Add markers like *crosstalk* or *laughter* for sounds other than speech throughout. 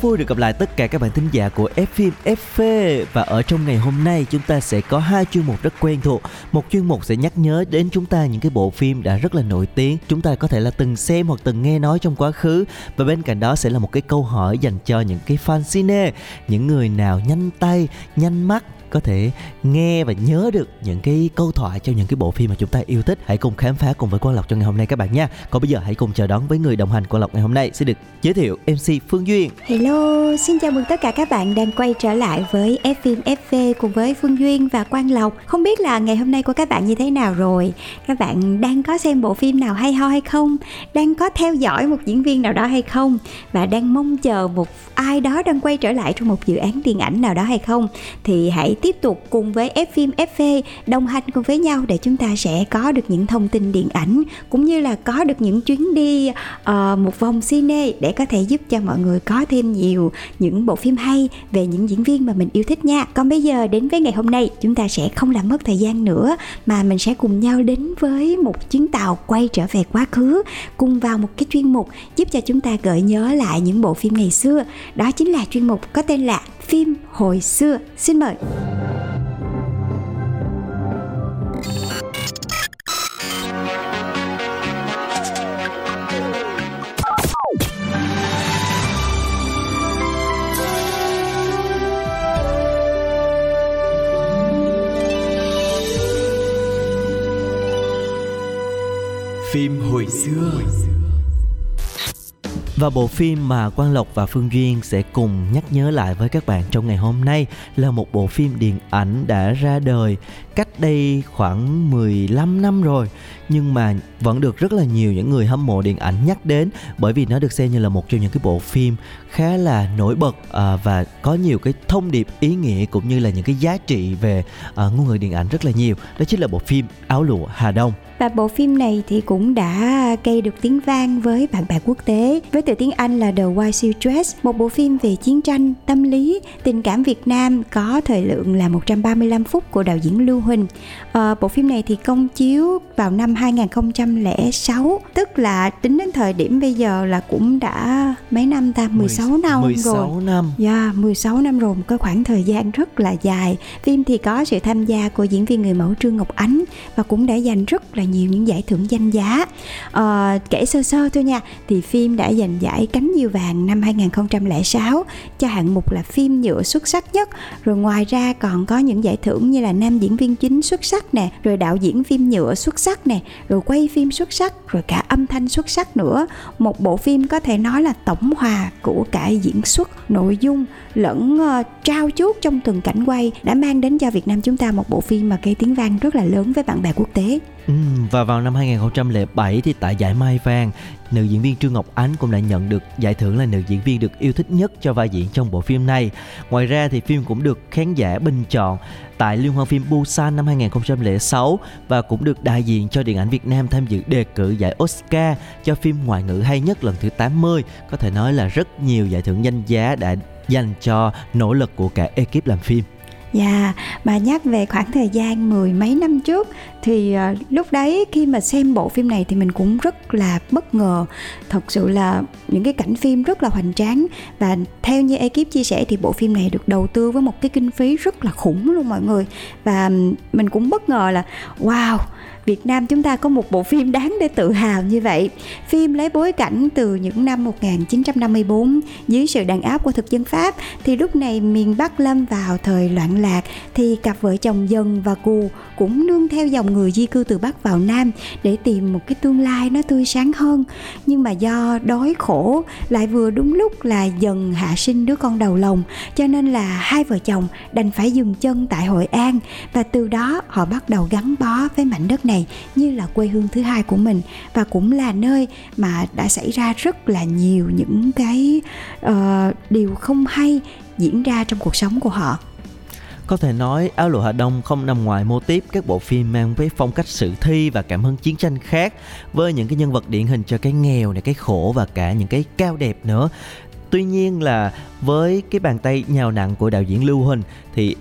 Rất vui được gặp lại tất cả các bạn thính giả của F phim FV và ở trong ngày hôm nay chúng ta sẽ có hai chuyên mục rất quen thuộc. Một chuyên mục sẽ nhắc nhớ đến chúng ta những cái bộ phim đã rất là nổi tiếng, chúng ta có thể là từng xem hoặc từng nghe nói trong quá khứ. Và bên cạnh đó sẽ là một cái câu hỏi dành cho những cái fan cine, những người nào nhanh tay, nhanh mắt có thể nghe và nhớ được những cái câu thoại cho những cái bộ phim mà chúng ta yêu thích hãy cùng khám phá cùng với quang lộc trong ngày hôm nay các bạn nha còn bây giờ hãy cùng chờ đón với người đồng hành quang lộc ngày hôm nay sẽ được giới thiệu mc phương duyên Hello, xin chào mừng tất cả các bạn đang quay trở lại với F phim FV cùng với Phương Duyên và Quang Lộc. Không biết là ngày hôm nay của các bạn như thế nào rồi? Các bạn đang có xem bộ phim nào hay ho hay không? Đang có theo dõi một diễn viên nào đó hay không? Và đang mong chờ một ai đó đang quay trở lại trong một dự án điện ảnh nào đó hay không? Thì hãy tiếp tục cùng với F phim FV đồng hành cùng với nhau để chúng ta sẽ có được những thông tin điện ảnh cũng như là có được những chuyến đi uh, một vòng cine để có thể giúp cho mọi người có thêm nhiều những bộ phim hay về những diễn viên mà mình yêu thích nha. Còn bây giờ đến với ngày hôm nay chúng ta sẽ không làm mất thời gian nữa mà mình sẽ cùng nhau đến với một chuyến tàu quay trở về quá khứ cùng vào một cái chuyên mục giúp cho chúng ta gợi nhớ lại những bộ phim ngày xưa. Đó chính là chuyên mục có tên là phim hồi xưa. Xin mời phim hồi xưa. Và bộ phim mà Quang Lộc và Phương Duyên sẽ cùng nhắc nhớ lại với các bạn trong ngày hôm nay là một bộ phim điện ảnh đã ra đời cách đây khoảng 15 năm rồi nhưng mà vẫn được rất là nhiều những người hâm mộ điện ảnh nhắc đến bởi vì nó được xem như là một trong những cái bộ phim khá là nổi bật à, và có nhiều cái thông điệp ý nghĩa cũng như là những cái giá trị về à, ngôn ngữ điện ảnh rất là nhiều. Đó chính là bộ phim Áo lụa Hà Đông. Và bộ phim này thì cũng đã gây được tiếng vang với bạn bè quốc tế. Với từ tiếng Anh là The White Dress, một bộ phim về chiến tranh, tâm lý, tình cảm Việt Nam có thời lượng là 135 phút của đạo diễn Lưu Huỳnh. À, bộ phim này thì công chiếu vào năm 2006, tức là tính đến thời điểm bây giờ là cũng đã mấy năm ta 16 năm 16 rồi. năm Dạ, 16 năm rồi, một cái khoảng thời gian rất là dài. Phim thì có sự tham gia của diễn viên người mẫu Trương Ngọc Ánh và cũng đã giành rất là nhiều những giải thưởng danh giá. Ờ, kể sơ sơ thôi nha, thì phim đã giành giải cánh diều vàng năm 2006 cho hạng mục là phim nhựa xuất sắc nhất. Rồi ngoài ra còn có những giải thưởng như là nam diễn viên chính xuất sắc nè, rồi đạo diễn phim nhựa xuất sắc nè, rồi quay phim xuất sắc, rồi cả âm thanh xuất sắc nữa. Một bộ phim có thể nói là tổng hòa của cả diễn xuất, nội dung lẫn uh, trao chuốt trong từng cảnh quay đã mang đến cho Việt Nam chúng ta một bộ phim mà gây tiếng vang rất là lớn với bạn bè quốc tế. Ừ, và vào năm 2007 thì tại giải Mai Vàng, nữ diễn viên Trương Ngọc Ánh cũng đã nhận được giải thưởng là nữ diễn viên được yêu thích nhất cho vai diễn trong bộ phim này. Ngoài ra thì phim cũng được khán giả bình chọn tại Liên hoan phim Busan năm 2006 và cũng được đại diện cho điện ảnh Việt Nam tham dự đề cử giải Oscar cho phim ngoại ngữ hay nhất lần thứ 80. Có thể nói là rất nhiều giải thưởng danh giá đã dành cho nỗ lực của cả ekip làm phim. Dạ, bà nhắc về khoảng thời gian mười mấy năm trước thì uh, lúc đấy khi mà xem bộ phim này thì mình cũng rất là bất ngờ. Thật sự là những cái cảnh phim rất là hoành tráng và theo như ekip chia sẻ thì bộ phim này được đầu tư với một cái kinh phí rất là khủng luôn mọi người. Và mình cũng bất ngờ là wow, Việt Nam chúng ta có một bộ phim đáng để tự hào như vậy. Phim lấy bối cảnh từ những năm 1954 dưới sự đàn áp của thực dân Pháp, thì lúc này miền Bắc lâm vào thời loạn lạc, thì cặp vợ chồng dần và cù cũng nương theo dòng người di cư từ Bắc vào Nam để tìm một cái tương lai nó tươi sáng hơn. Nhưng mà do đói khổ, lại vừa đúng lúc là dần hạ sinh đứa con đầu lòng, cho nên là hai vợ chồng đành phải dừng chân tại Hội An, và từ đó họ bắt đầu gắn bó với mảnh đất này này như là quê hương thứ hai của mình. Và cũng là nơi mà đã xảy ra rất là nhiều những cái uh, điều không hay diễn ra trong cuộc sống của họ. Có thể nói áo lụa Hà Đông không nằm ngoài mô típ các bộ phim mang với phong cách sử thi và cảm hứng chiến tranh khác với những cái nhân vật điển hình cho cái nghèo này cái khổ và cả những cái cao đẹp nữa. Tuy nhiên là với cái bàn tay nhào nặng của đạo diễn lưu huỳnh thì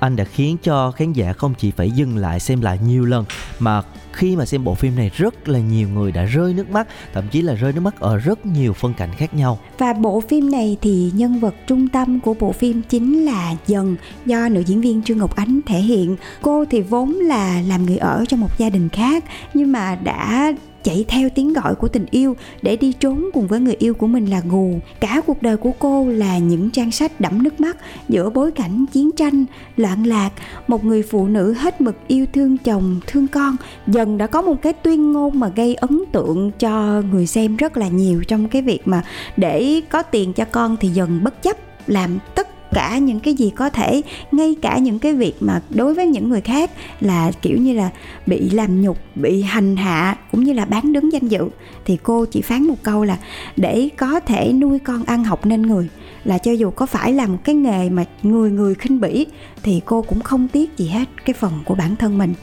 anh đã khiến cho khán giả không chỉ phải dừng lại xem lại nhiều lần, mà khi mà xem bộ phim này rất là nhiều người đã rơi nước mắt, thậm chí là rơi nước mắt ở rất nhiều phân cảnh khác nhau. Và bộ phim này thì nhân vật trung tâm của bộ phim chính là dần, do nữ diễn viên trương ngọc ánh thể hiện. Cô thì vốn là làm người ở trong một gia đình khác, nhưng mà đã chạy theo tiếng gọi của tình yêu để đi trốn cùng với người yêu của mình là gù cả cuộc đời của cô là những trang sách đẫm nước mắt giữa bối cảnh chiến tranh, loạn lạc. Một người phụ nữ hết mực yêu thương chồng, thương con. Dần đã có một cái tuyên ngôn mà gây ấn tượng cho người xem rất là nhiều trong cái việc mà để có tiền cho con thì dần bất chấp làm tất cả những cái gì có thể, ngay cả những cái việc mà đối với những người khác là kiểu như là bị làm nhục, bị hành hạ, cũng như là bán đứng danh dự. Thì cô chỉ phán một câu là để có thể nuôi con ăn học nên người, là cho dù có phải là một cái nghề mà người người khinh bỉ, thì cô cũng không tiếc gì hết cái phần của bản thân mình.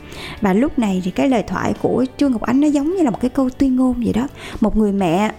Và lúc này thì cái lời thoại của trương ngọc ánh nó giống như là một cái câu tuyên ngôn vậy đó. Một người mẹ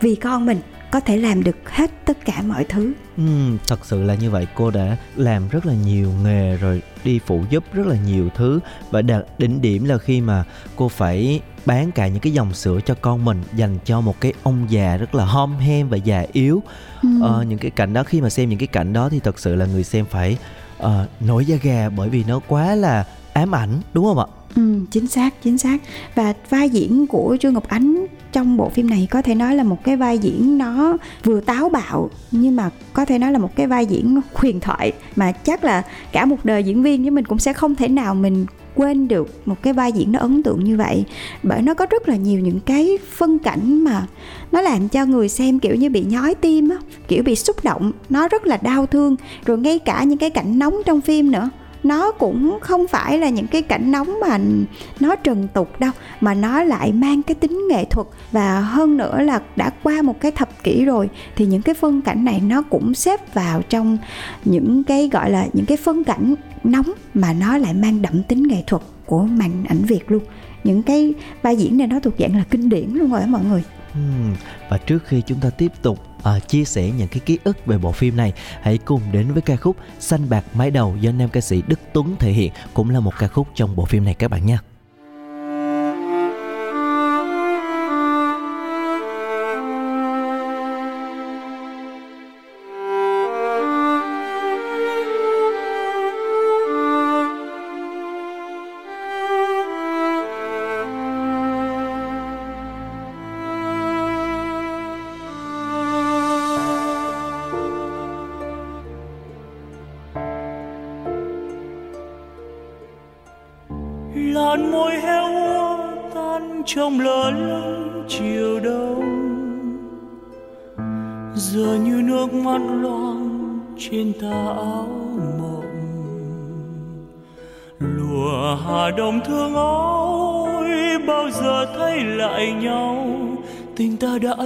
vì con mình có thể làm được hết tất cả mọi thứ. Ừ, thật sự là như vậy. Cô đã làm rất là nhiều nghề rồi đi phụ giúp rất là nhiều thứ. Và đạt đỉnh điểm là khi mà cô phải bán cả những cái dòng sữa cho con mình dành cho một cái ông già rất là hom hem và già yếu. Ừ. ờ, những cái cảnh đó khi mà xem những cái cảnh đó thì thật sự là người xem phải uh, nổi da gà bởi vì nó quá là ám ảnh đúng không ạ? Ừ, chính xác chính xác. Và vai diễn của trương ngọc ánh trong bộ phim này có thể nói là một cái vai diễn nó vừa táo bạo, nhưng mà có thể nói là một cái vai diễn huyền thoại. Mà chắc là cả một đời diễn viên với mình cũng sẽ không thể nào mình quên được một cái vai diễn nó ấn tượng như vậy. Bởi nó có rất là nhiều những cái phân cảnh mà nó làm cho người xem kiểu như bị nhói tim á, kiểu bị xúc động, nó rất là đau thương. Rồi ngay cả những cái cảnh nóng trong phim nữa nó cũng không phải là những cái cảnh nóng mà nó trần tục đâu, mà nó lại mang cái tính nghệ thuật. Và hơn nữa là đã qua một cái thập kỷ rồi, thì những cái phân cảnh này nó cũng xếp vào trong những cái, gọi là, những cái phân cảnh nóng mà nó lại mang đậm tính nghệ thuật của màn ảnh Việt luôn. Những cái vai diễn này nó thuộc dạng là kinh điển luôn rồi mọi người. Hmm. và trước khi chúng ta tiếp tục à, chia sẻ những cái ký ức về bộ phim này hãy cùng đến với ca khúc xanh bạc mái đầu do nam ca sĩ đức tuấn thể hiện cũng là một ca khúc trong bộ phim này các bạn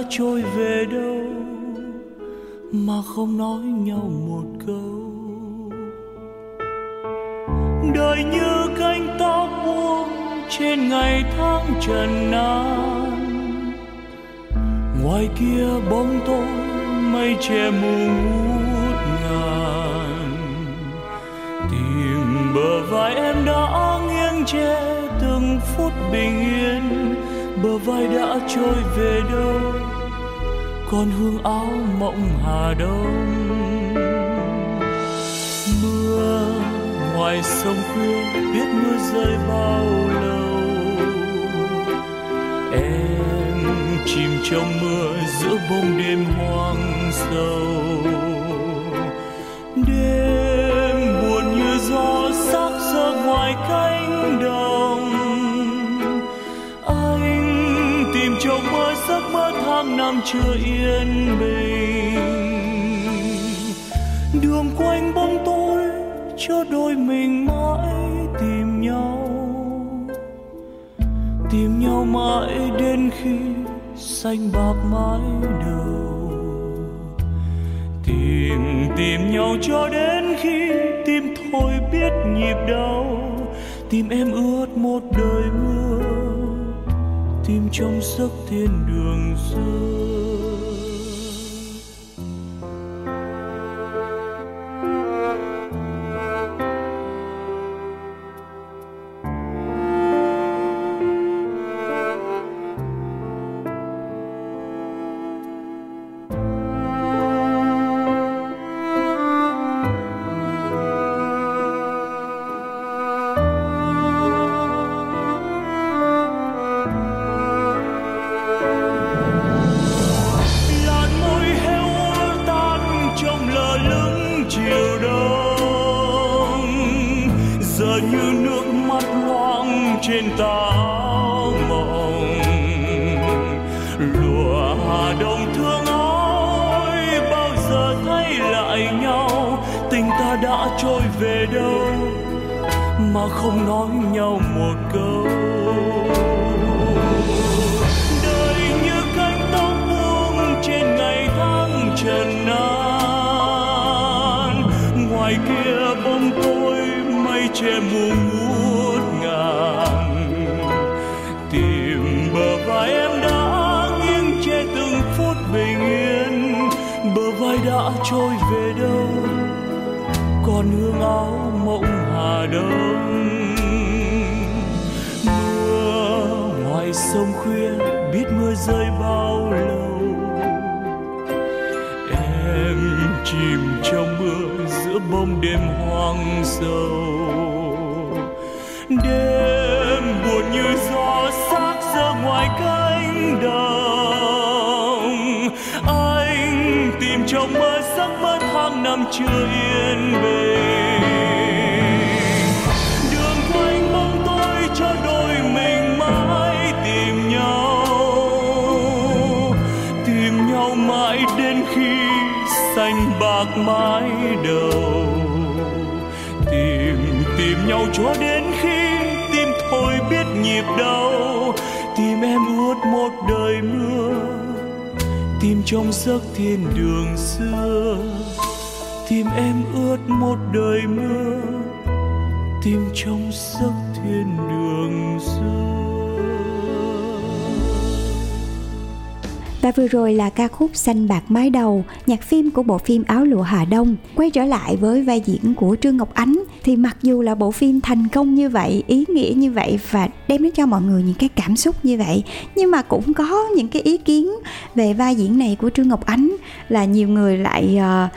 nhé trôi về đâu mà không nói nhau một câu. Đời như cánh tóc buông trên ngày tháng trần nan. Ngoài kia bóng tối mây che mù ngút ngàn. Tìm bờ vai em đã nghiêng che từng phút bình yên bờ vai đã trôi về đâu? Còn hương áo mộng hà đông? Mưa ngoài sông khuya, biết mưa rơi bao lâu? Em chìm trong mưa giữa bông đêm hoang sâu. Đêm buồn như gió sắc sơ ngoài cánh đồng. Mơ tháng năm chưa yên bình. Đường quanh bóng tối cho đôi mình mãi tìm nhau. Tìm nhau mãi đến khi xanh bạc mái đầu. Tìm tìm nhau cho đến khi tim thôi biết nhịp đau. Tim em ướt một đời mưa tim trong giấc thiên đường trôi về đâu mà không nói nhau một câu. Đời như cánh tóc buông trên ngày tháng trần nan. Ngoài kia bông tối mây che mù ngút ngàn. Tìm bờ vai em đã nghiêng che từng phút bình yên. Bờ vai đã trôi về còn hương áo mộng hà đông. Mưa ngoài sông khuya, biết mưa rơi bao lâu. Em chìm trong mưa giữa bông đêm hoang sâu trong mơ giấc mơ tháng năm chưa yên bình. Đường quanh mong tôi cho đôi mình mãi tìm nhau. Tìm nhau mãi đến khi xanh bạc mái đầu. Tìm tìm nhau cho đến khi tim thôi biết nhịp đau. Tìm em ướt một đời mưa Tìm trong giấc thiên đường xưa. Tìm em ướt một đời mưa Tìm trong giấc thiên đường xưa. Và vừa rồi là ca khúc Xanh bạc mái đầu, nhạc phim của bộ phim Áo lụa Hà Đông. Quay trở lại với vai diễn của Trương Ngọc Ánh thì mặc dù là bộ phim thành công như vậy, ý nghĩa như vậy và đem đến cho mọi người những cái cảm xúc như vậy, nhưng mà cũng có những cái ý kiến về vai diễn này của Trương Ngọc Ánh là nhiều người lại uh,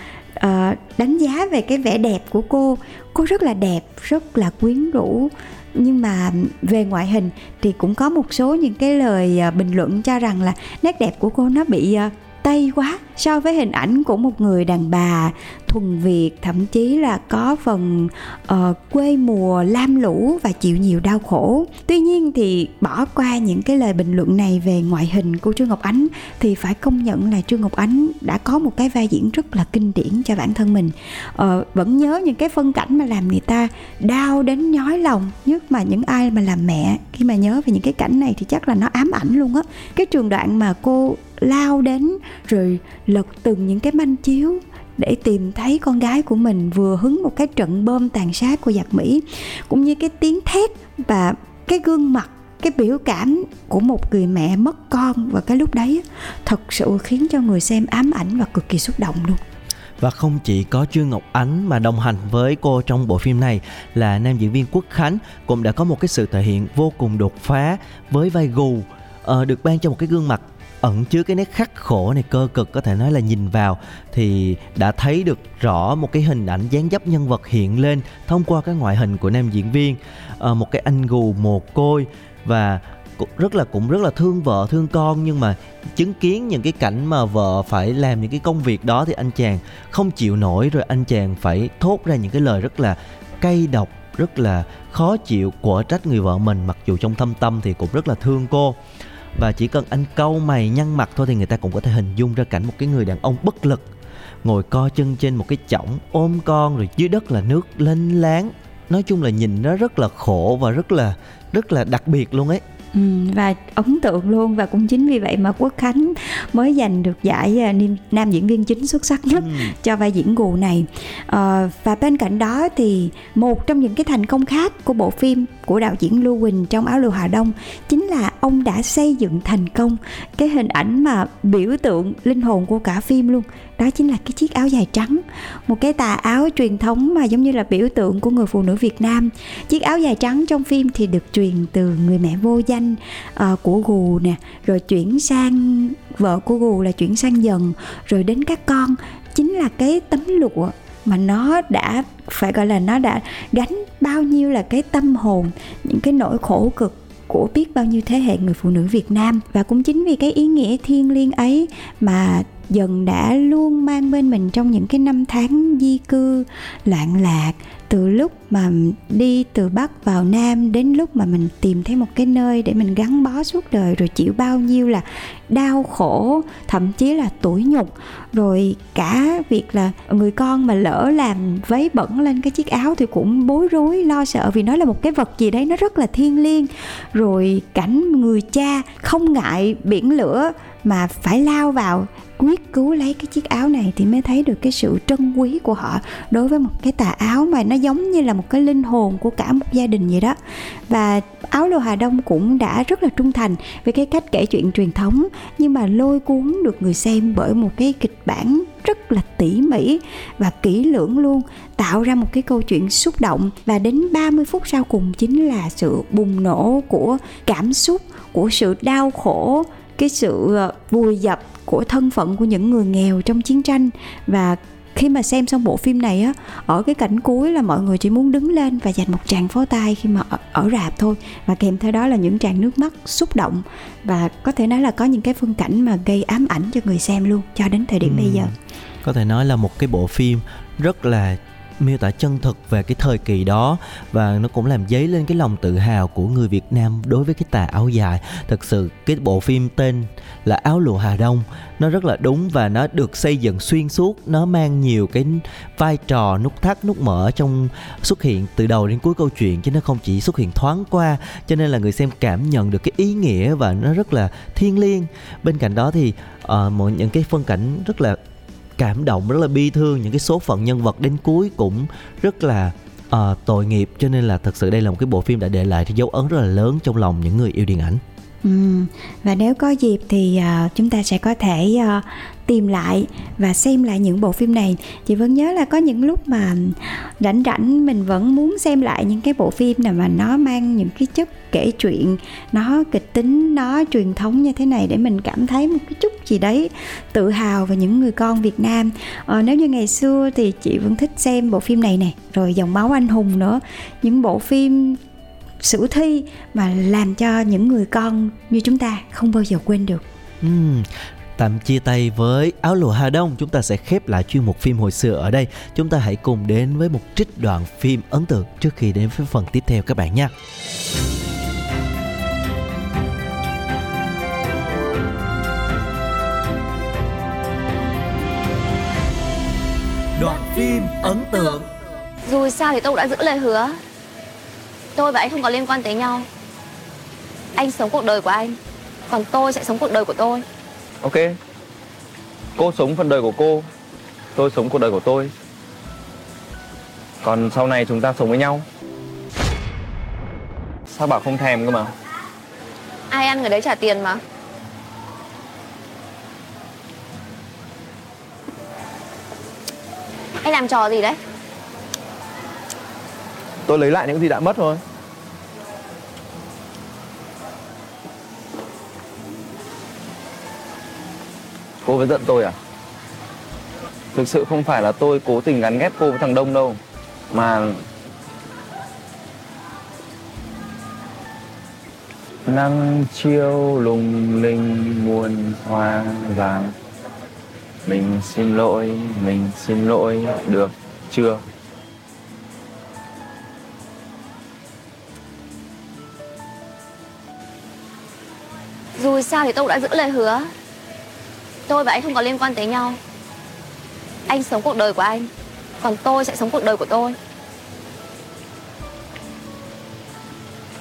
uh, đánh giá về cái vẻ đẹp của cô cô rất là đẹp rất là quyến rũ nhưng mà về ngoại hình thì cũng có một số những cái lời à, bình luận cho rằng là nét đẹp của cô nó bị à, tây quá so với hình ảnh của một người đàn bà thuần Việt thậm chí là có phần uh, quê mùa lam lũ và chịu nhiều đau khổ. Tuy nhiên thì bỏ qua những cái lời bình luận này về ngoại hình của Trương Ngọc Ánh thì phải công nhận là Trương Ngọc Ánh đã có một cái vai diễn rất là kinh điển cho bản thân mình. Uh, vẫn nhớ những cái phân cảnh mà làm người ta đau đến nhói lòng nhất mà những ai mà làm mẹ. Khi mà nhớ về những cái cảnh này thì chắc là nó ám ảnh luôn á. Cái trường đoạn mà cô lao đến rồi lật từng những cái manh chiếu để tìm thấy con gái của mình vừa hứng một cái trận bom tàn sát của giặc Mỹ cũng như cái tiếng thét và cái gương mặt cái biểu cảm của một người mẹ mất con vào cái lúc đấy thật sự khiến cho người xem ám ảnh và cực kỳ xúc động luôn. Và không chỉ có Trương Ngọc Ánh mà đồng hành với cô trong bộ phim này là nam diễn viên Quốc Khánh cũng đã có một cái sự thể hiện vô cùng đột phá với vai gù uh, được ban cho một cái gương mặt ẩn chứa cái nét khắc khổ này cơ cực có thể nói là nhìn vào thì đã thấy được rõ một cái hình ảnh dáng dấp nhân vật hiện lên thông qua cái ngoại hình của nam diễn viên. À, một cái anh gù mồ côi và cũng rất là cũng rất là thương vợ thương con nhưng mà chứng kiến những cái cảnh mà vợ phải làm những cái công việc đó thì anh chàng không chịu nổi rồi anh chàng phải thốt ra những cái lời rất là cay độc rất là khó chịu của trách người vợ mình mặc dù trong thâm tâm thì cũng rất là thương cô và chỉ cần anh câu mày nhăn mặt thôi thì người ta cũng có thể hình dung ra cảnh một cái người đàn ông bất lực, ngồi co chân trên một cái chõng ôm con rồi dưới đất là nước lênh láng. Nói chung là nhìn nó rất là khổ và rất là rất là đặc biệt luôn ấy. Ừ, và ấn tượng luôn và cũng chính vì vậy mà Quốc Khánh mới giành được giải à, nam diễn viên chính xuất sắc nhất ừ. cho vai diễn gù này à, và bên cạnh đó thì một trong những cái thành công khác của bộ phim của đạo diễn Lưu Quỳnh trong áo lụa Hà Đông chính là ông đã xây dựng thành công cái hình ảnh mà biểu tượng linh hồn của cả phim luôn đó chính là cái chiếc áo dài trắng. Một cái tà áo truyền thống mà giống như là biểu tượng của người phụ nữ Việt Nam. Chiếc áo dài trắng trong phim thì được truyền từ người mẹ vô danh uh, của gù nè rồi chuyển sang vợ của gù là chuyển sang dần rồi đến các con. Chính là cái tấm lụa mà nó đã phải gọi là nó đã gánh bao nhiêu là cái tâm hồn những cái nỗi khổ cực của biết bao nhiêu thế hệ người phụ nữ Việt Nam. Và cũng chính vì cái ý nghĩa thiêng liêng ấy mà dần đã luôn mang bên mình trong những cái năm tháng di cư loạn lạc từ lúc mà đi từ bắc vào nam đến lúc mà mình tìm thấy một cái nơi để mình gắn bó suốt đời, rồi chịu bao nhiêu là đau khổ, thậm chí là tủi nhục, rồi cả việc là người con mà lỡ làm váy bẩn lên cái chiếc áo thì cũng bối rối, lo sợ vì nó là một cái vật gì đấy nó rất là thiêng liêng. Rồi cảnh người cha không ngại biển lửa mà phải lao vào quyết cứu lấy cái chiếc áo này thì mới thấy được cái sự trân quý của họ đối với một cái tà áo mà nó giống như là một cái linh hồn của cả một gia đình vậy đó. Và áo lô hà đông cũng đã rất là trung thành với cái cách kể chuyện truyền thống, nhưng mà lôi cuốn được người xem bởi một cái kịch bản rất là tỉ mỉ và kỹ lưỡng luôn, tạo ra một cái câu chuyện xúc động. Và đến 30 phút sau cùng chính là sự bùng nổ của cảm xúc, của sự đau khổ, cái sự ờ, vùi dập của thân phận của những người nghèo trong chiến tranh. Và khi mà xem xong bộ phim này á ở cái cảnh cuối là mọi người chỉ muốn đứng lên và dành một tràng pháo tay khi mà ở, ở rạp thôi. Và kèm theo đó là những tràng nước mắt xúc động. Và có thể nói là có những cái phân cảnh mà gây ám ảnh cho người xem luôn cho đến thời điểm ừ. bây giờ. Có thể nói là một cái bộ phim rất là miêu tả chân thực về cái thời kỳ đó và nó cũng làm dấy lên cái lòng tự hào của người Việt Nam đối với cái tà áo dài. Thật sự cái bộ phim tên là áo lụa Hà Đông nó rất là đúng và nó được xây dựng xuyên suốt. Nó mang nhiều cái vai trò nút thắt nút mở trong xuất hiện từ đầu đến cuối câu chuyện chứ nó không chỉ xuất hiện thoáng qua. Cho nên là người xem cảm nhận được cái ý nghĩa và nó rất là thiêng liêng. Bên cạnh đó thì ờ, uh, mọi những cái phân cảnh rất là cảm động rất là bi thương. Những cái số phận nhân vật đến cuối cũng rất là uh, tội nghiệp cho nên là thật sự đây là một cái bộ phim đã để lại cái dấu ấn rất là lớn trong lòng những người yêu điện ảnh. Ừ, và nếu có dịp thì uh, chúng ta sẽ có thể uh, tìm lại và xem lại những bộ phim này. Chị vẫn nhớ là có những lúc mà rảnh rảnh mình vẫn muốn xem lại những cái bộ phim nào mà nó mang những cái chất kể chuyện nó kịch tính nó truyền thống như thế này để mình cảm thấy một cái chút gì đấy tự hào về những người con Việt Nam. Uh, nếu như ngày xưa thì chị vẫn thích xem bộ phim này nè rồi dòng máu anh hùng nữa. Những bộ phim sử thi mà làm cho những người con như chúng ta không bao giờ quên được. Uhm, tạm chia tay với áo lụa Hà Đông chúng ta sẽ khép lại chuyên mục phim hồi xưa ở đây. Chúng ta hãy cùng đến với một trích đoạn phim ấn tượng trước khi đến với phần tiếp theo các bạn nhé. Đoạn phim ấn tượng. Dù sao thì tôi đã giữ lời hứa Tôi và anh không có liên quan tới nhau. Anh sống cuộc đời của anh Còn tôi sẽ sống cuộc đời của tôi. Ok. Cô sống phần đời của cô Tôi sống cuộc đời của tôi. Còn sau này chúng ta sống với nhau. Sao bảo không thèm cơ mà? Ai ăn người đấy trả tiền mà? Anh làm trò gì đấy Tôi lấy lại những gì đã mất thôi Cô vẫn giận tôi à? Thực sự không phải là tôi cố tình gắn ghép cô với thằng Đông đâu Mà Nắng chiều lung linh muôn hoa vàng Mình xin lỗi, mình xin lỗi được chưa? Dù sao thì tôi cũng đã giữ lời hứa. Tôi và anh không có liên quan tới nhau. Anh sống cuộc đời của anh, Còn tôi sẽ sống cuộc đời của tôi.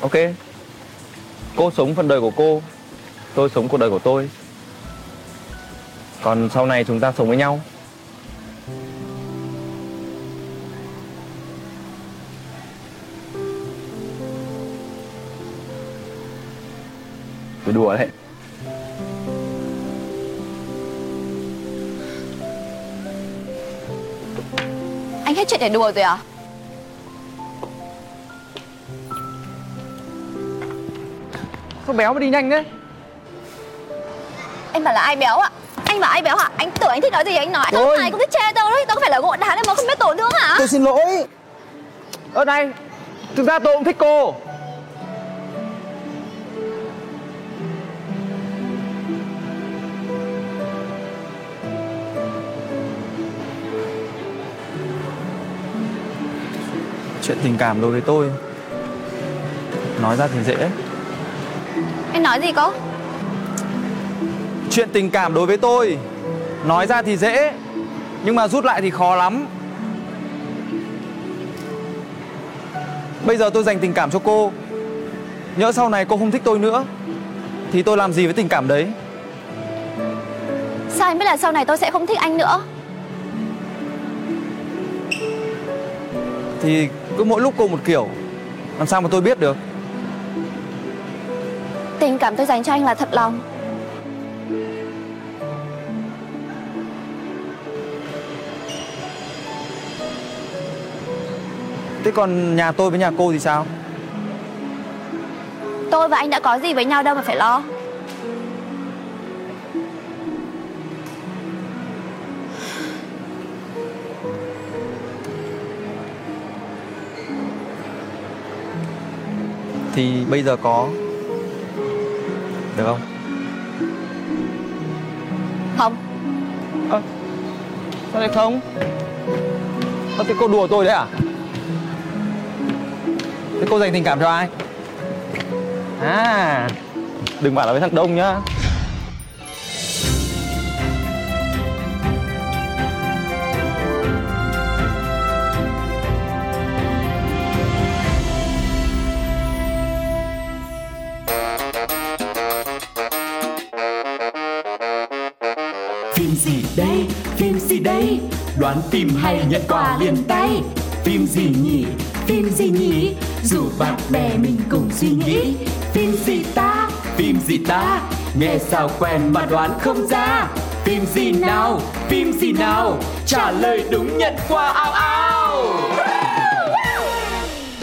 Ok. Cô sống phần đời của cô, tôi sống cuộc đời của tôi. Còn sau này chúng ta sống với nhau. Tôi đùa đấy. Hết chuyện để đùa rồi à? Sao béo mà đi nhanh thế? Anh bảo là ai béo ạ? Anh bảo ai béo hả? Anh tưởng anh thích nói gì anh nói. Ôi. Không ai cũng thích chê tôi đấy. Tôi có phải là gỗ đá nên mà không biết tổn thương hả? Tôi xin lỗi. Ở đây thực ra tôi cũng thích cô chuyện tình cảm đối với tôi. Nói ra thì dễ. Anh nói gì cơ chuyện tình cảm đối với tôi. Nói ra thì dễ nhưng mà rút lại thì khó lắm. Bây giờ tôi dành tình cảm cho cô. Nhỡ sau này cô không thích tôi nữa thì tôi làm gì với tình cảm đấy? Sao anh biết là sau này tôi sẽ không thích anh nữa? Thì cứ mỗi lúc cô một kiểu làm sao mà tôi biết được? Tình cảm tôi dành cho anh là thật lòng. Thế còn nhà tôi với nhà cô thì sao? Tôi và anh đã có gì với nhau đâu mà phải lo thì bây giờ có. Được không? Không. Ơ sao lại không? Ơ thế cô đùa tôi đấy à? Thế cô dành tình cảm cho ai? À đừng bảo là với thằng đông nhá đây? Đoán phim hay nhận quà liền tay? Phim gì nhỉ, phim gì nhỉ? Dù bạn bè mình cùng suy nghĩ. Phim gì ta, phim gì ta? Nghe sao quen mà đoán không ra? Phim gì nào, phim gì nào? Trả lời đúng nhận quà ao ao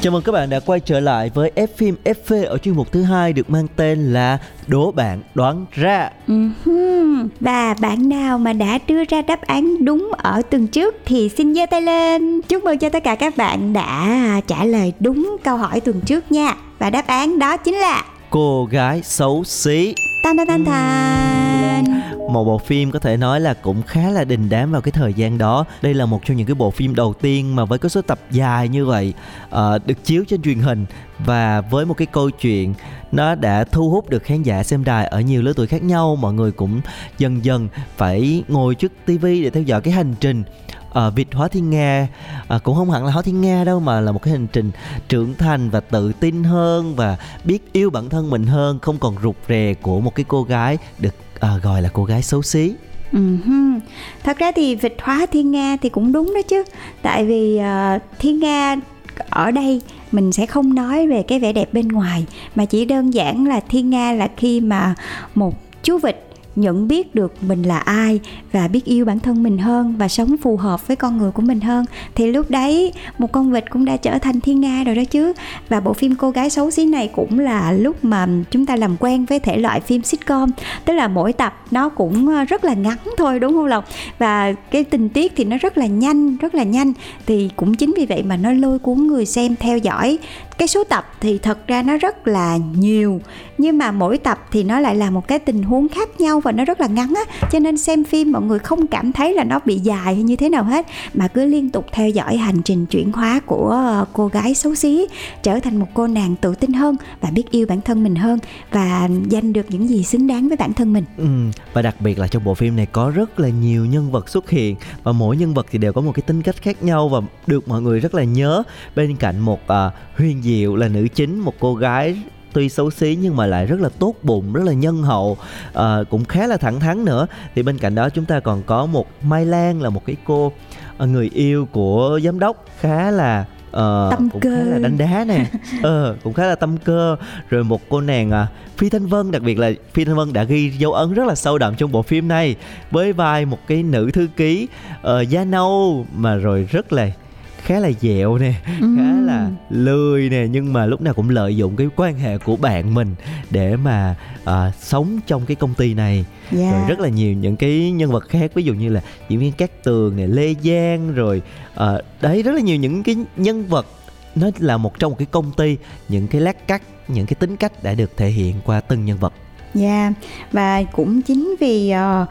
Chào mừng các bạn đã quay trở lại với F phim FV ở chuyên mục thứ hai được mang tên là Đố bạn đoán ra. Ừm, Và bạn nào mà đã đưa ra đáp án đúng ở tuần trước thì xin giơ tay lên. Chúc mừng cho tất cả các bạn đã trả lời đúng câu hỏi tuần trước nha. Và đáp án đó chính là Cô gái xấu xí. tan tan tan tan. Một bộ phim có thể nói là cũng khá là đình đám vào cái thời gian đó. Đây là một trong những cái bộ phim đầu tiên mà với cái số tập dài như vậy uh, được chiếu trên truyền hình và với một cái câu chuyện nó đã thu hút được khán giả xem đài ở nhiều lứa tuổi khác nhau. Mọi người cũng dần dần phải ngồi trước tivi để theo dõi cái hành trình uh, Việt hóa thiên nga à, cũng không hẳn là hóa thiên nga đâu mà là một cái hành trình trưởng thành và tự tin hơn và biết yêu bản thân mình hơn không còn rụt rè của một cái cô gái được à, gọi là cô gái xấu xí. Ừm, Thật ra thì vịt hóa thiên nga thì cũng đúng đó chứ. Tại vì uh, thiên nga ở đây mình sẽ không nói về cái vẻ đẹp bên ngoài Mà chỉ đơn giản là thiên nga là khi mà một chú vịt nhận biết được mình là ai và biết yêu bản thân mình hơn và sống phù hợp với con người của mình hơn. Thì lúc đấy, một con vịt cũng đã trở thành thiên nga rồi đó chứ. Và bộ phim cô gái xấu xí này cũng là lúc mà chúng ta làm quen với thể loại phim sitcom. Tức là mỗi tập nó cũng ờ, rất là ngắn thôi, đúng không lộc? Và cái tình tiết thì nó rất là nhanh, rất là nhanh. Thì cũng chính vì vậy mà nó lôi cuốn người xem theo dõi. Cái số tập thì thật ra nó rất là nhiều, nhưng mà mỗi tập thì nó lại là một cái tình huống khác nhau và nó rất là ngắn á. Cho nên xem phim mọi người không cảm thấy là nó bị dài hay như thế nào hết mà cứ liên tục theo dõi hành trình chuyển hóa của ờ, cô gái xấu xí trở thành một cô nàng tự tin hơn và biết yêu bản thân mình hơn và giành được những gì xứng đáng với bản thân mình. Ừ, và đặc biệt là trong bộ phim này có rất là nhiều nhân vật xuất hiện và mỗi nhân vật thì đều có một cái tính cách khác nhau và được mọi người rất là nhớ. Bên cạnh một uh, huyền diệu là nữ chính một cô gái tuy xấu xí nhưng mà lại rất là tốt bụng rất là nhân hậu. À, cũng khá là thẳng thắn nữa. Thì bên cạnh đó chúng ta còn có một mai lan là một cái cô ờ, người yêu của giám đốc khá là uh, tâm cũng cơ khá là đánh đá nè. *laughs* Ờ cũng khá là tâm cơ. Rồi một cô nàng à, phi thanh vân đặc biệt là phi thanh vân đã ghi dấu ấn rất là sâu đậm trong bộ phim này với vai một cái nữ thư ký uh, da nâu mà rồi rất là khá là dẹo nè khá là lười nè nhưng mà lúc nào cũng lợi dụng cái quan hệ của bạn mình để mà uh, sống trong cái công ty này. Dạ. rồi rất là nhiều những cái nhân vật khác ví dụ như là diễn viên Cát Tường này Lê Giang rồi ờ, đấy rất là nhiều những cái nhân vật nó là một trong một cái công ty những cái lát cắt những cái tính cách đã được thể hiện qua từng nhân vật Dạ. Và cũng chính vì uh,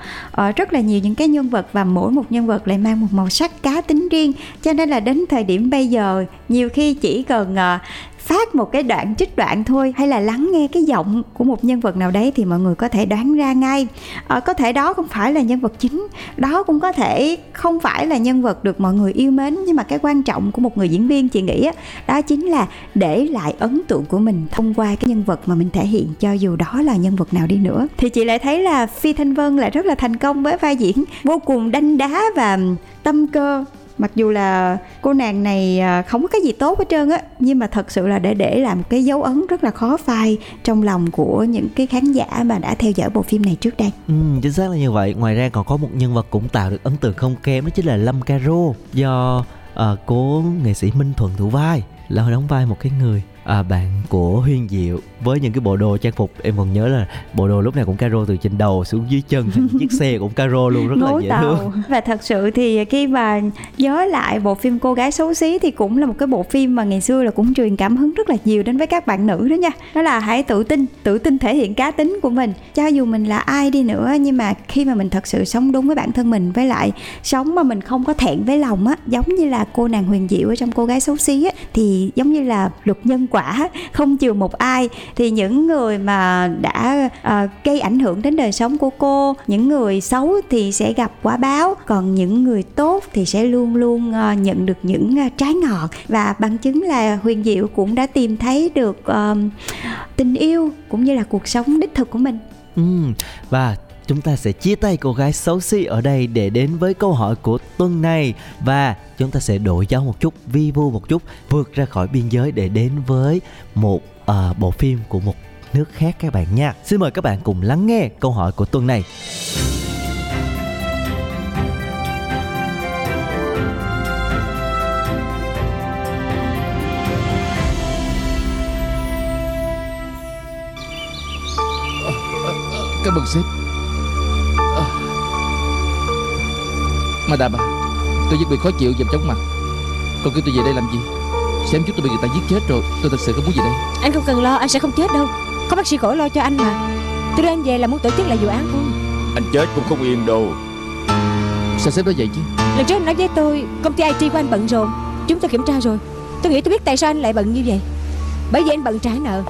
uh, rất là nhiều những cái nhân vật và mỗi một nhân vật lại mang một màu sắc cá tính riêng cho nên là đến thời điểm bây giờ nhiều khi chỉ cần uh, phát một cái đoạn trích đoạn thôi hay là lắng nghe cái giọng của một nhân vật nào đấy thì mọi người có thể đoán ra ngay. À, có thể đó không phải là nhân vật chính đó cũng có thể không phải là nhân vật được mọi người yêu mến nhưng mà cái quan trọng của một người diễn viên chị nghĩ á, đó chính là để lại ấn tượng của mình thông qua cái nhân vật mà mình thể hiện cho dù đó là nhân vật nào đi nữa. Thì chị lại thấy là phi thanh vân lại rất là thành công với vai diễn vô cùng đanh đá và tâm cơ mặc dù là cô nàng này à, không có cái gì tốt hết trơn á nhưng mà thật sự là để để lại một cái dấu ấn rất là khó phai trong lòng của những cái khán giả mà đã theo dõi bộ phim này trước đây Ừ, chính xác là như vậy. Ngoài ra còn có một nhân vật cũng tạo được ấn tượng không kém đó chính là Lâm Caro do à, cố nghệ sĩ Minh Thuận thủ vai là đóng vai một cái người à, bạn của Huyên Diệu với những cái bộ đồ trang phục em còn nhớ là bộ đồ lúc nào cũng caro từ trên đầu xuống dưới chân *laughs* chiếc xe cũng caro luôn rất là Ngố dễ tàu. thương. Và thật sự thì khi mà nhớ lại bộ phim cô gái xấu xí thì cũng là một cái bộ phim mà ngày xưa là cũng truyền cảm hứng rất là nhiều đến với các bạn nữ đó nha. Đó là hãy tự tin tự tin thể hiện cá tính của mình. Cho dù mình là ai đi nữa nhưng mà khi mà mình thật sự sống đúng với bản thân mình với lại sống mà mình không có thẹn với lòng á giống như là cô nàng huyền diệu ở trong cô gái xấu xí á thì giống như là luật nhân quả không chừa một ai thì những người mà đã uh, gây ảnh hưởng đến đời sống của cô những người xấu thì sẽ gặp quả báo còn những người tốt thì sẽ luôn luôn uh, nhận được những uh, trái ngọt. Và bằng chứng là huyền diệu cũng đã tìm thấy được uh, tình yêu cũng như là cuộc sống đích thực của mình. Ừ, và chúng ta sẽ chia tay cô gái xấu xí ở đây để đến với câu hỏi của tuần này. Và chúng ta sẽ đổi gió một chút vi vu một chút vượt ra khỏi biên giới để đến với một uh, bộ phim của một nước khác các bạn nha. Xin mời các bạn cùng lắng nghe câu hỏi của tuần này. Cảm ơn sếp à. Madame à Tôi rất bị khó chịu dùm chóng mặt. Còn kêu tôi về đây làm gì? Xem chút tôi bị người ta giết chết rồi Tôi thật sự không muốn về đây? Anh không cần lo anh sẽ không chết đâu. Có bác sĩ phổi lo cho anh mà. Tôi đưa anh về là muốn tổ chức lại vụ án thôi. Anh chết cũng không yên đâu. Sao sếp nói vậy chứ? Lần trước anh nói với tôi Công ty IT của anh bận rộn. Chúng tôi kiểm tra rồi. Tôi nghĩ tôi biết tại sao anh lại bận như vậy. Bởi vì anh bận trả nợ.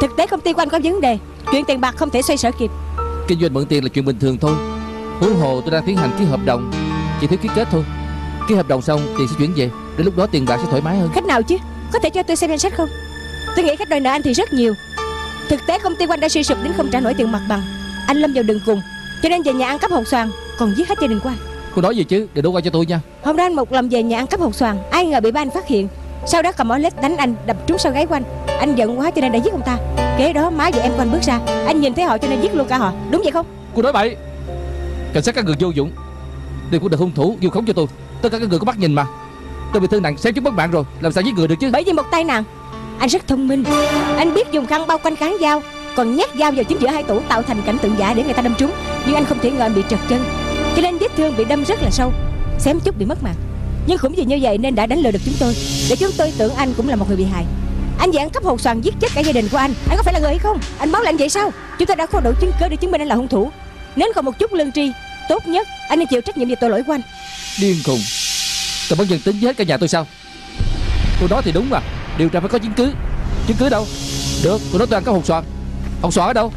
Thực tế công ty của anh có vấn đề. Chuyện tiền bạc không thể xoay sở kịp. Kinh doanh mượn tiền là chuyện bình thường thôi. Huống hồ tôi đang tiến hành ký hợp đồng. Chỉ thiếu ký kết thôi. Ký hợp đồng xong tiền sẽ chuyển về Đến lúc đó tiền bạc sẽ thoải mái hơn. Khách nào chứ? Có thể cho tôi xem danh sách không? Tôi nghĩ khách đòi nợ anh thì rất nhiều. Thực tế công ty của anh đã suy sụp đến không trả nổi tiền mặt bằng. Anh lâm vào đường cùng Cho nên về nhà ăn cắp hột xoàn Còn giết hết gia đình của anh. Cô nói gì chứ? Đừng đổ qua cho tôi nha. Hôm đó anh một lần về nhà ăn cắp hột xoàn Ai ngờ bị ba anh phát hiện. Sau đó cầm mỏ lết đánh anh Đập trúng sau gáy của anh. Anh giận quá cho nên đã giết ông ta. Kế đó má và em của anh bước ra. Anh nhìn thấy họ cho nên giết luôn cả họ. Đúng vậy không? Cô nói bậy. Cảnh sát các người vô dụng. Đừng có được hung thủ vu khống cho tôi. Tất cả các người có mắt nhìn mà Tôi bị thương nặng xém chút mất mạng rồi. Làm sao giết người được chứ? Bởi vì một tai nạn. Anh rất thông minh. Anh biết dùng khăn bao quanh cán dao Còn nhét dao vào chính giữa hai tủ Tạo thành cảnh tượng giả để người ta đâm trúng. Nhưng anh không thể ngờ anh bị trật chân. Cho nên vết thương bị đâm rất là sâu. Xém chút bị mất mạng. Nhưng cũng vì như vậy nên đã đánh lừa được chúng tôi. Để chúng tôi tưởng anh cũng là một người bị hại. Anh ăn cắp hột xoàn giết chết cả gia đình của anh. Anh có phải là người hay không? Anh báo lại anh vậy sao? Chúng ta đã có đủ chứng cứ để chứng minh anh là hung thủ. Nếu còn một chút lương tri Tốt nhất anh nên chịu trách nhiệm về tội lỗi của anh. Điên khùng Tôi bắn dân tính với hết cả nhà tôi sao? Cô nói thì đúng mà. Điều tra phải có chứng cứ. Chứng cứ đâu? Được tôi nói tôi ăn có hột xoàn. Hột xoàn ở đâu?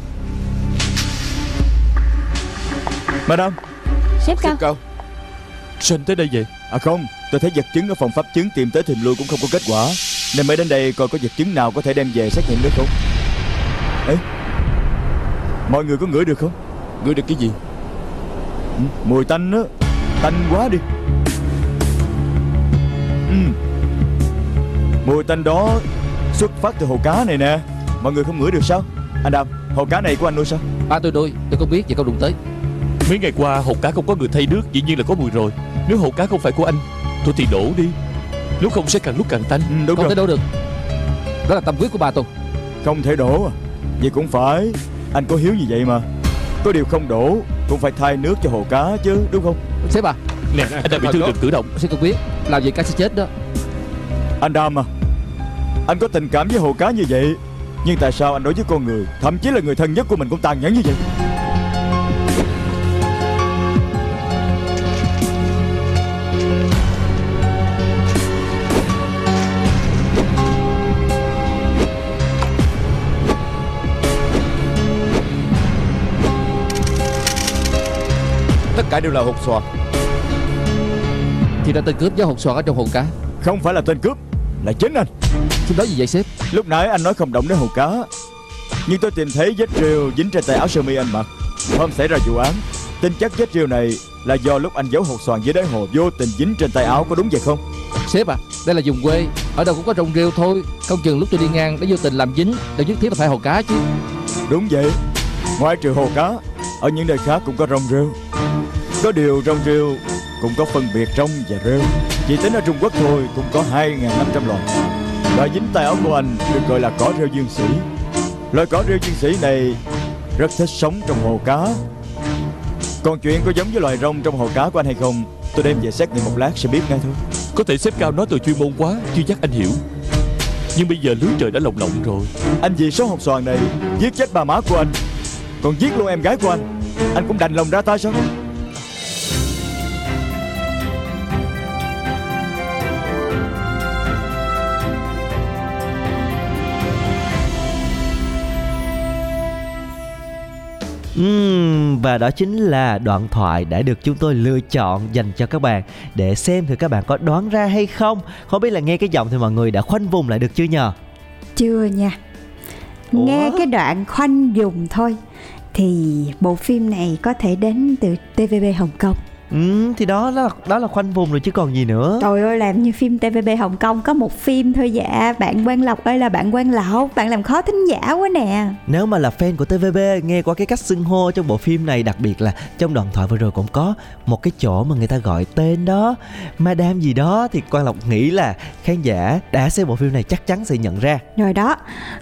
Madam. Sếp cao Sếp cao. Anh tới đây vậy. À không Tôi thấy vật chứng ở phòng pháp chứng tìm tới tìm lui cũng không có kết quả. Nên mới đến đây coi có vật chứng nào có thể đem về xét nghiệm được không? Ê Mọi người có ngửi được không? Ngửi được cái gì? Mùi tanh á. Tanh quá đi ừ. Mùi tanh đó Xuất phát từ hồ cá này nè. Mọi người không ngửi được sao? Anh Đàm Hồ cá này của anh nuôi sao? Ba tôi nuôi Tôi không biết Vậy không đụng tới. Mấy ngày qua hồ cá không có người thay nước Dĩ nhiên là có mùi rồi. Nếu hồ cá không phải của anh Thôi thì đổ đi. Nếu không sẽ càng lúc càng tanh. Ừ, Đúng Không rồi. thể đổ được. Đó là tâm quyết của ba tôi. Không thể đổ à? Vậy cũng phải. Anh có hiếu như vậy mà? Có điều không đổ Cũng phải thay nước cho hồ cá chứ đúng không? Sếp à. Nè anh đã bị thương đừng cử động. Sếp không biết Làm gì cá sẽ chết đó. Anh Đam à Anh có tình cảm với hồ cá như vậy Nhưng tại sao anh đối với con người Thậm chí là người thân nhất của mình cũng tàn nhẫn như vậy? Tất cả đều là hột xoàn Thì ra tên cướp giấu hột xoàn ở trong hồ cá. Không phải là tên cướp Là chính anh. Xin nói gì vậy sếp? Lúc nãy anh nói không động đến hồ cá Nhưng tôi tìm thấy vết rìu dính trên tay áo sơ mi anh mặc. Hôm xảy ra vụ án Tin chắc vết rìu này là do lúc anh giấu hột xoàn dưới đáy hồ vô tình dính trên tay áo có đúng vậy không? Sếp à, đây là vùng quê Ở đâu cũng có rong rêu thôi. Không chừng lúc tôi đi ngang đã vô tình làm dính Đâu nhất thiết là phải hồ cá chứ. Đúng vậy. Ngoài trừ hồ cá Ở những nơi khác cũng có rong rêu. Có điều rong rêu cũng có phân biệt rong và rêu. Chỉ tính ở Trung Quốc thôi cũng có 2.500 loài. Loại dính tay áo của anh được gọi là cỏ rêu dương sĩ. Loài cỏ rêu dương sĩ này rất thích sống trong hồ cá. Còn chuyện có giống với loài rong trong hồ cá của anh hay không Tôi đem về xét nghiệm một lát sẽ biết ngay thôi. Có thể xếp cao nói từ chuyên môn quá Chưa chắc anh hiểu. Nhưng bây giờ lưới trời đã lồng lộng rồi. Anh vì số hột xoàn này Giết chết bà má của anh Còn giết luôn em gái của anh. Anh cũng đành lòng ra tay sao Uhm, và đó chính là đoạn thoại đã được chúng tôi lựa chọn dành cho các bạn để xem thử các bạn có đoán ra hay không. Không biết là nghe cái giọng thì mọi người đã khoanh vùng lại được chưa nhờ? Chưa nha. Ủa? Nghe cái đoạn khoanh dùng thôi thì bộ phim này có thể đến từ TVB Hồng Kông. Ừ, thì đó đó là, đó là khoanh vùng rồi chứ còn gì nữa. Trời ơi làm như phim TVB Hồng Kông có một phim thôi dạ. Bạn Quang Lộc ơi là bạn Quang Lộc, bạn làm khó thính giả quá nè. Nếu mà là fan của TVB nghe qua cái cách xưng hô trong bộ phim này đặc biệt là trong đoạn thoại vừa rồi cũng có một cái chỗ mà người ta gọi tên đó Madame gì đó thì Quang Lộc nghĩ là khán giả đã xem bộ phim này chắc chắn sẽ nhận ra. Rồi đó,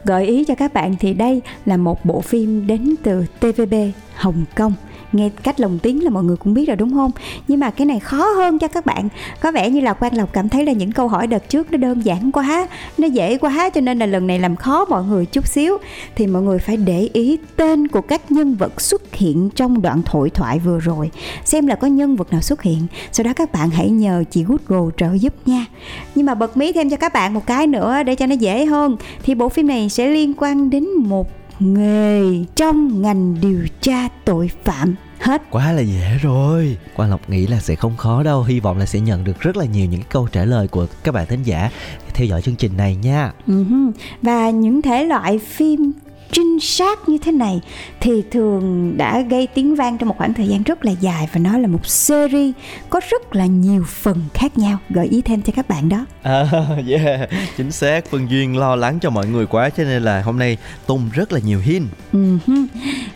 gợi ý cho các bạn thì đây là một bộ phim đến từ TVB Hồng Kông nghe cách lồng tiếng là mọi người cũng biết rồi, đúng không? Nhưng mà cái này khó hơn cho các bạn. Có vẻ như là quan lộc cảm thấy là những câu hỏi đợt trước nó đơn giản quá, nó dễ quá, cho nên là lần này làm khó mọi người chút xíu. Thì mọi người phải để ý tên của các nhân vật xuất hiện trong đoạn thoại thoại vừa rồi. Xem là có nhân vật nào xuất hiện. Sau đó các bạn hãy nhờ chị Google trợ giúp nha. Nhưng mà bật mí thêm cho các bạn một cái nữa để cho nó dễ hơn. Thì bộ phim này sẽ liên quan đến một nghề trong ngành điều tra tội phạm. Hết. Quá là dễ rồi. Quang lộc nghĩ là sẽ không khó đâu. Hy vọng là sẽ nhận được rất là nhiều những câu trả lời của các bạn thính giả theo dõi chương trình này nha. Uh-huh. và những thể loại phim trinh sát như thế này thì thường đã gây tiếng vang trong một khoảng thời gian rất là dài và nó là một series có rất là nhiều phần khác nhau. Gợi ý thêm cho các bạn đó. *laughs* À, yeah. Chính xác. Phương duyên lo lắng cho mọi người quá cho nên là hôm nay tung rất là nhiều hint. Uh-huh.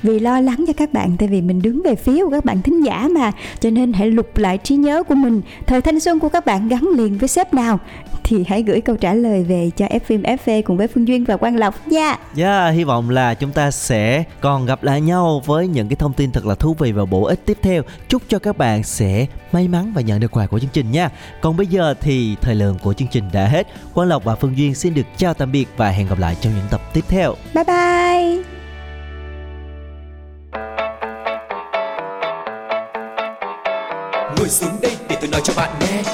vì lo lắng cho các bạn tại vì mình đứng về phía của các bạn thính giả mà cho nên hãy lục lại trí nhớ của mình. Thời thanh xuân của các bạn gắn liền với sếp nào thì hãy gửi câu trả lời về cho F phim FV cùng với Phương Duyên và Quang Lộc nha. Yeah. yeah, hy vọng là chúng ta sẽ còn gặp lại nhau với những cái thông tin thật là thú vị và bổ ích tiếp theo. Chúc cho các bạn sẽ may mắn và nhận được quà của chương trình nha. Còn bây giờ thì thời lượng của chương trình đã hết. Quang Lộc và Phương Duyên xin được chào tạm biệt và hẹn gặp lại trong những tập tiếp theo. Bye bye. ngồi xuống đây để tôi nói cho bạn nghe